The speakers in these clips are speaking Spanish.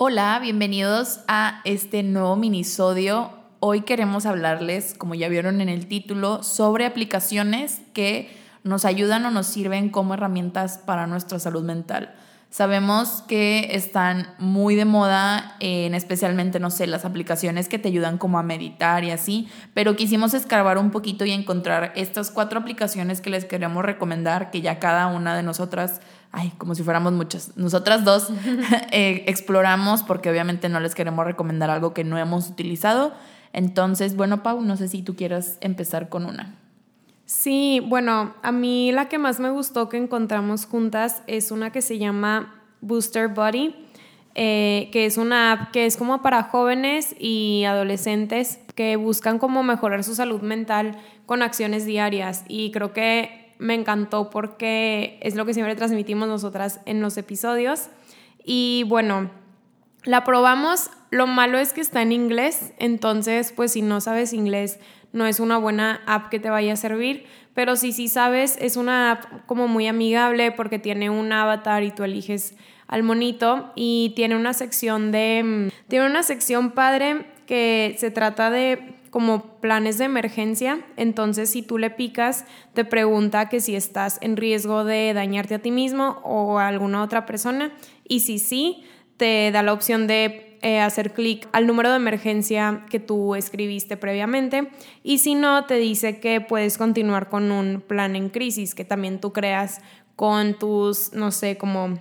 Hola, bienvenidos a este nuevo minisodio. Hoy queremos hablarles, como ya vieron en el título, sobre aplicaciones que nos ayudan o nos sirven como herramientas para nuestra salud mental. Sabemos que están muy de moda, en especialmente, no sé, las aplicaciones que te ayudan como a meditar y así, pero quisimos escarbar un poquito y encontrar estas cuatro aplicaciones que les queremos recomendar, que ya cada una de nosotras ay, como si fuéramos muchas. Nosotras dos eh, exploramos porque obviamente no les queremos recomendar algo que no hemos utilizado. Entonces, bueno, Pau, no sé si tú quieras empezar con una. Sí, bueno, a mí la que más me gustó que encontramos juntas es una que se llama Booster Body, eh, que es una app que es como para jóvenes y adolescentes que buscan como mejorar su salud mental con acciones diarias. Y creo que me encantó porque es lo que siempre transmitimos nosotras en los episodios. Y bueno, la probamos, lo malo es que está en inglés, entonces pues si no sabes inglés no es una buena app que te vaya a servir, pero si sí sabes es una app como muy amigable porque tiene un avatar y tú eliges al monito y tiene una sección de mm, tiene una sección padre que se trata de como planes de emergencia, entonces si tú le picas, te pregunta que si estás en riesgo de dañarte a ti mismo o a alguna otra persona. Y si sí, te da la opción de eh, hacer clic al número de emergencia que tú escribiste previamente y si no, te dice que puedes continuar con un plan en crisis que también tú creas con tus, no sé, como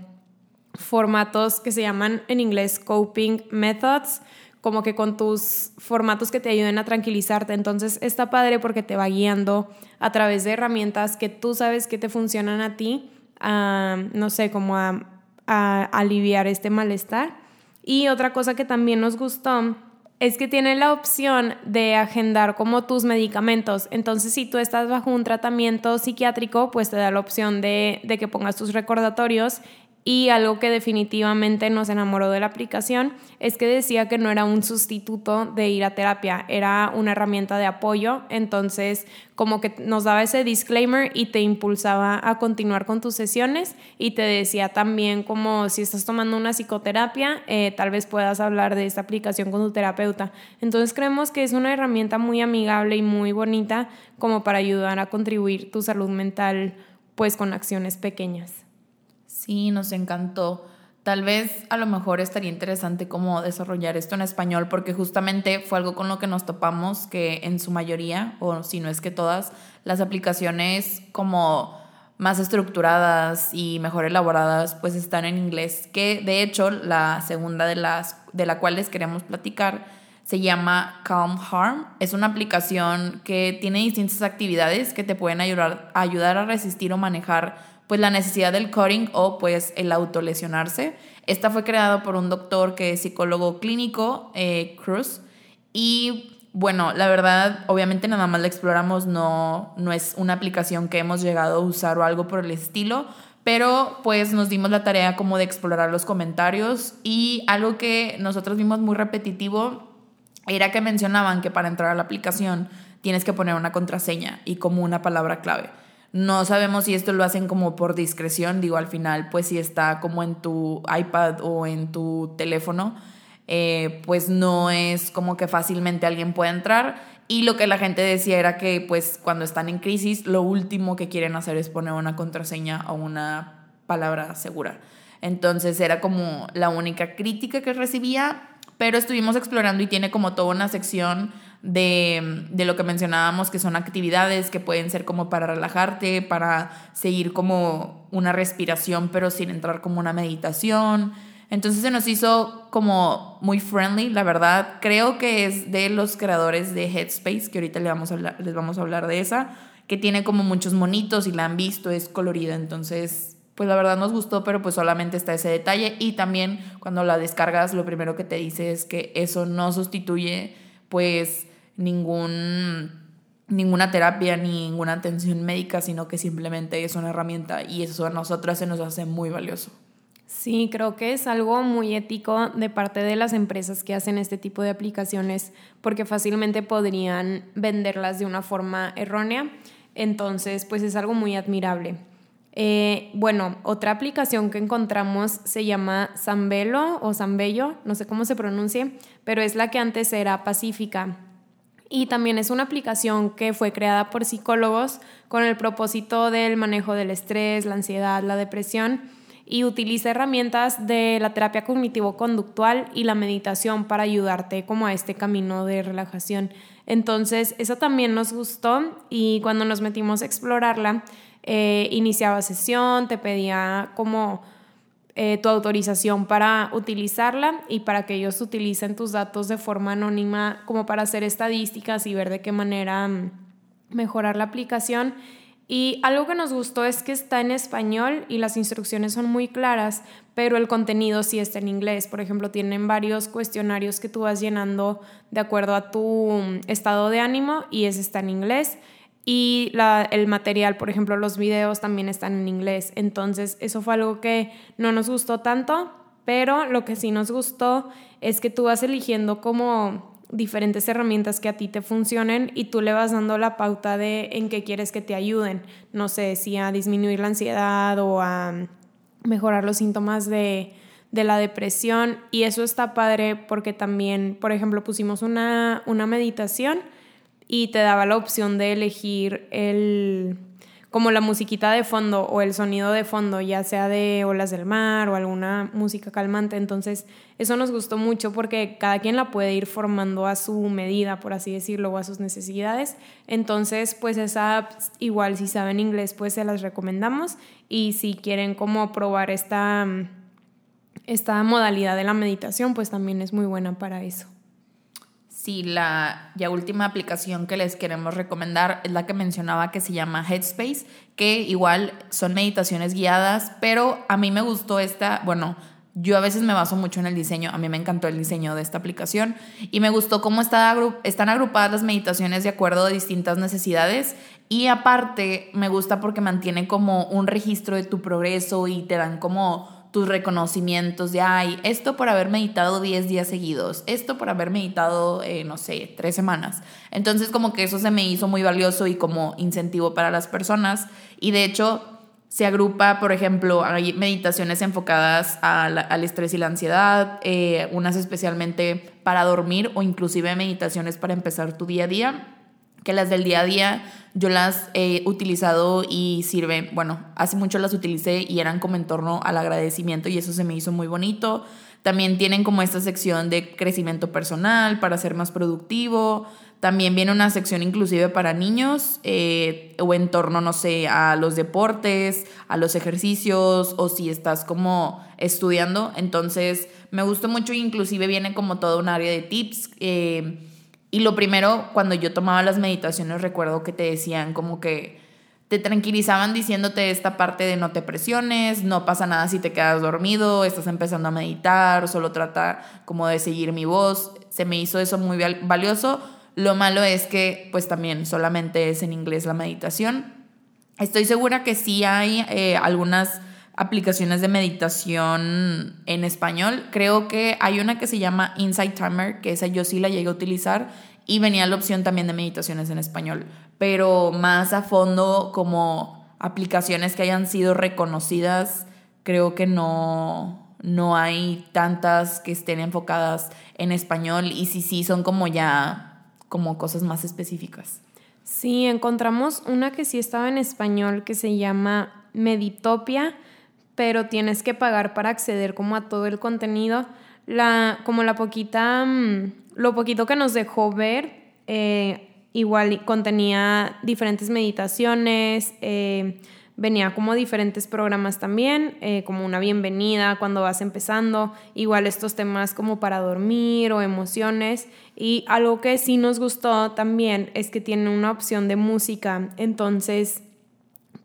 formatos que se llaman en inglés coping methods como que con tus formatos que te ayuden a tranquilizarte. Entonces está padre porque te va guiando a través de herramientas que tú sabes que te funcionan a ti, no sé, como a, a aliviar este malestar. Y otra cosa que también nos gustó es que tiene la opción de agendar como tus medicamentos. Entonces, si tú estás bajo un tratamiento psiquiátrico, pues te da la opción de, que pongas tus recordatorios y algo que definitivamente nos enamoró de la aplicación es que decía que no era un sustituto de ir a terapia, era una herramienta de apoyo. Entonces, como que nos daba ese disclaimer y te impulsaba a continuar con tus sesiones y te decía también como si estás tomando una psicoterapia, eh, tal vez puedas hablar de esta aplicación con tu terapeuta. Entonces, creemos que es una herramienta muy amigable y muy bonita como para ayudar a contribuir tu salud mental pues con acciones pequeñas. Sí, nos encantó. Tal vez a lo mejor estaría interesante como desarrollar esto en español porque justamente fue algo con lo que nos topamos que en su mayoría, o si no es que todas, las aplicaciones como más estructuradas y mejor elaboradas pues están en inglés, que de hecho la segunda de las de la cual les queremos platicar se llama Calm Harm. Es una aplicación que tiene distintas actividades que te pueden ayudar, ayudar a resistir o manejar pues la necesidad del cutting o pues el autolesionarse. Esta fue creada por un doctor que es psicólogo clínico, eh, Cruz, y bueno, la verdad, obviamente nada más la exploramos, no, no es una aplicación que hemos llegado a usar o algo por el estilo, pero pues nos dimos la tarea como de explorar los comentarios y algo que nosotros vimos muy repetitivo era que mencionaban que para entrar a la aplicación tienes que poner una contraseña y como una palabra clave. No sabemos si esto lo hacen como por discreción, digo, al final, pues si está como en tu iPad o en tu teléfono, eh, pues no es como que fácilmente alguien pueda entrar. Y lo que la gente decía era que pues cuando están en crisis, lo último que quieren hacer es poner una contraseña o una palabra segura. Entonces era como la única crítica que recibía, pero estuvimos explorando y tiene como toda una sección de, lo que mencionábamos, que son actividades que pueden ser como para relajarte, para seguir como una respiración, pero sin entrar como una meditación. Entonces se nos hizo como muy friendly, la verdad. Creo que es de los creadores de Headspace, que ahorita les vamos a hablar, les vamos a hablar de esa, que tiene como muchos monitos y la han visto, es colorida. Entonces, pues la verdad nos gustó, pero pues solamente está ese detalle. Y también cuando la descargas, lo primero que te dice es que eso no sustituye pues ningún, ninguna terapia, ninguna atención médica, sino que simplemente es una herramienta y eso a nosotras se nos hace muy valioso. Sí, creo que es algo muy ético de parte de las empresas que hacen este tipo de aplicaciones porque fácilmente podrían venderlas de una forma errónea. Entonces, pues es algo muy admirable. Eh, bueno, otra aplicación que encontramos se llama Zambelo o Zambello, no sé cómo se pronuncie, pero es la que antes era Pacífica. Y también es una aplicación que fue creada por psicólogos con el propósito del manejo del estrés, la ansiedad, la depresión y utiliza herramientas de la terapia cognitivo-conductual y la meditación para ayudarte como a este camino de relajación. Entonces, eso también nos gustó y cuando nos metimos a explorarla, eh, iniciaba sesión, te pedía como eh, tu autorización para utilizarla y para que ellos utilicen tus datos de forma anónima como para hacer estadísticas y ver de qué manera mm, mejorar la aplicación. Y algo que nos gustó es que está en español y las instrucciones son muy claras, pero el contenido sí está en inglés. Por ejemplo, tienen varios cuestionarios que tú vas llenando de acuerdo a tu mm, estado de ánimo y ese está en inglés y el material, por ejemplo, los videos también están en inglés. Entonces, eso fue algo que no nos gustó tanto, pero lo que sí nos gustó es que tú vas eligiendo como diferentes herramientas que a ti te funcionen y tú le vas dando la pauta de en qué quieres que te ayuden. No sé si a disminuir la ansiedad o a mejorar los síntomas de, de la depresión. Y eso está padre porque también, por ejemplo, pusimos una, una meditación y te daba la opción de elegir el como la musiquita de fondo o el sonido de fondo, ya sea de olas del mar o alguna música calmante. Entonces, eso nos gustó mucho porque cada quien la puede ir formando a su medida, por así decirlo, o a sus necesidades. Entonces, pues esa app, igual si saben inglés, pues se las recomendamos. Y si quieren como probar esta, esta modalidad de la meditación, pues también es muy buena para eso. Sí, la última aplicación que les queremos recomendar es la que mencionaba que se llama Headspace, que igual son meditaciones guiadas, pero a mí me gustó esta, bueno, yo a veces me baso mucho en el diseño, a mí me encantó el diseño de esta aplicación y me gustó cómo está, están agrupadas las meditaciones de acuerdo a distintas necesidades y aparte me gusta porque mantiene como un registro de tu progreso y te dan como reconocimientos de, ay, esto por haber meditado 10 días seguidos, esto por haber meditado, eh, no sé, tres semanas. Entonces como que eso se me hizo muy valioso y como incentivo para las personas. Y de hecho se agrupa, por ejemplo, hay meditaciones enfocadas al estrés y la ansiedad, eh, unas especialmente para dormir o inclusive meditaciones para empezar tu día a día que las del día a día yo las he utilizado y sirven, bueno, hace mucho las utilicé y eran como en torno al agradecimiento y eso se me hizo muy bonito. También tienen como esta sección de crecimiento personal para ser más productivo. También viene una sección inclusive para niños eh, o en torno, no sé, a los deportes, a los ejercicios o si estás como estudiando. Entonces me gustó mucho inclusive viene como todo un área de tips. Eh, y lo primero, cuando yo tomaba las meditaciones, recuerdo que te decían como que te tranquilizaban diciéndote esta parte de no te presiones, no pasa nada si te quedas dormido, estás empezando a meditar, solo trata como de seguir mi voz. Se me hizo eso muy valioso. Lo malo es que pues también solamente es en inglés la meditación. Estoy segura que sí hay eh, algunas aplicaciones de meditación en español. Creo que hay una que se llama Insight Timer, que esa yo sí la llegué a utilizar y venía la opción también de meditaciones en español, pero más a fondo como aplicaciones que hayan sido reconocidas, creo que no, no hay tantas que estén enfocadas en español y sí, sí, son como ya como cosas más específicas. Sí, encontramos una que sí estaba en español que se llama Meditopia pero tienes que pagar para acceder como a todo el contenido. La, como la poquita, mm, lo poquito que nos dejó ver, eh, igual contenía diferentes meditaciones, eh, venía como diferentes programas también, eh, como una bienvenida cuando vas empezando, igual estos temas como para dormir o emociones. Y algo que sí nos gustó también es que tiene una opción de música, entonces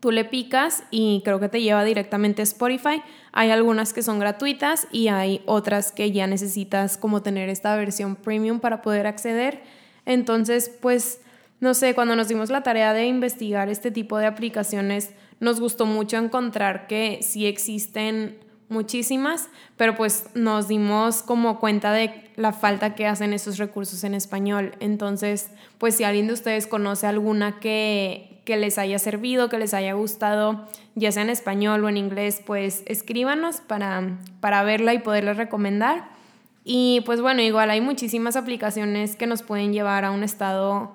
Tú le picas y creo que te lleva directamente a Spotify. Hay algunas que son gratuitas y hay otras que ya necesitas como tener esta versión premium para poder acceder. Entonces, pues, no sé, cuando nos dimos la tarea de investigar este tipo de aplicaciones, nos gustó mucho encontrar que sí existen muchísimas, pero pues nos dimos como cuenta de la falta que hacen esos recursos en español. Entonces, pues si alguien de ustedes conoce alguna que, que les haya servido, que les haya gustado, ya sea en español o en inglés, pues escríbanos para, para verla y poderles recomendar. Y pues bueno, igual hay muchísimas aplicaciones que nos pueden llevar a un estado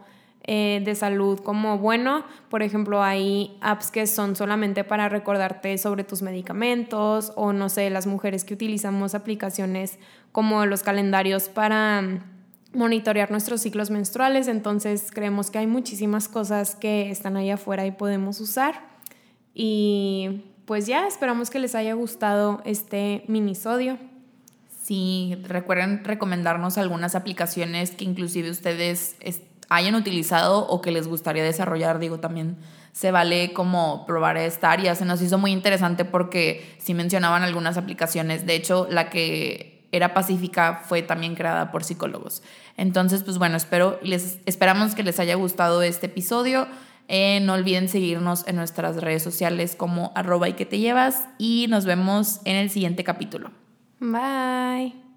eh, de salud como bueno. Por ejemplo, hay apps que son solamente para recordarte sobre tus medicamentos o no sé, las mujeres que utilizamos aplicaciones como los calendarios para monitorear nuestros ciclos menstruales. Entonces creemos que hay muchísimas cosas que están ahí afuera y podemos usar. Y pues ya, esperamos que les haya gustado este minisodio. Sí, recuerden recomendarnos algunas aplicaciones que inclusive ustedes hayan utilizado o que les gustaría desarrollar. Digo, también se vale como probar esta área. Se nos hizo muy interesante porque sí mencionaban algunas aplicaciones. De hecho, la que era pacífica fue también creada por psicólogos. Entonces, pues bueno, espero les esperamos que les haya gustado este episodio. Eh, no olviden seguirnos en nuestras redes sociales como arroba y que te llevas y nos vemos en el siguiente capítulo. Bye.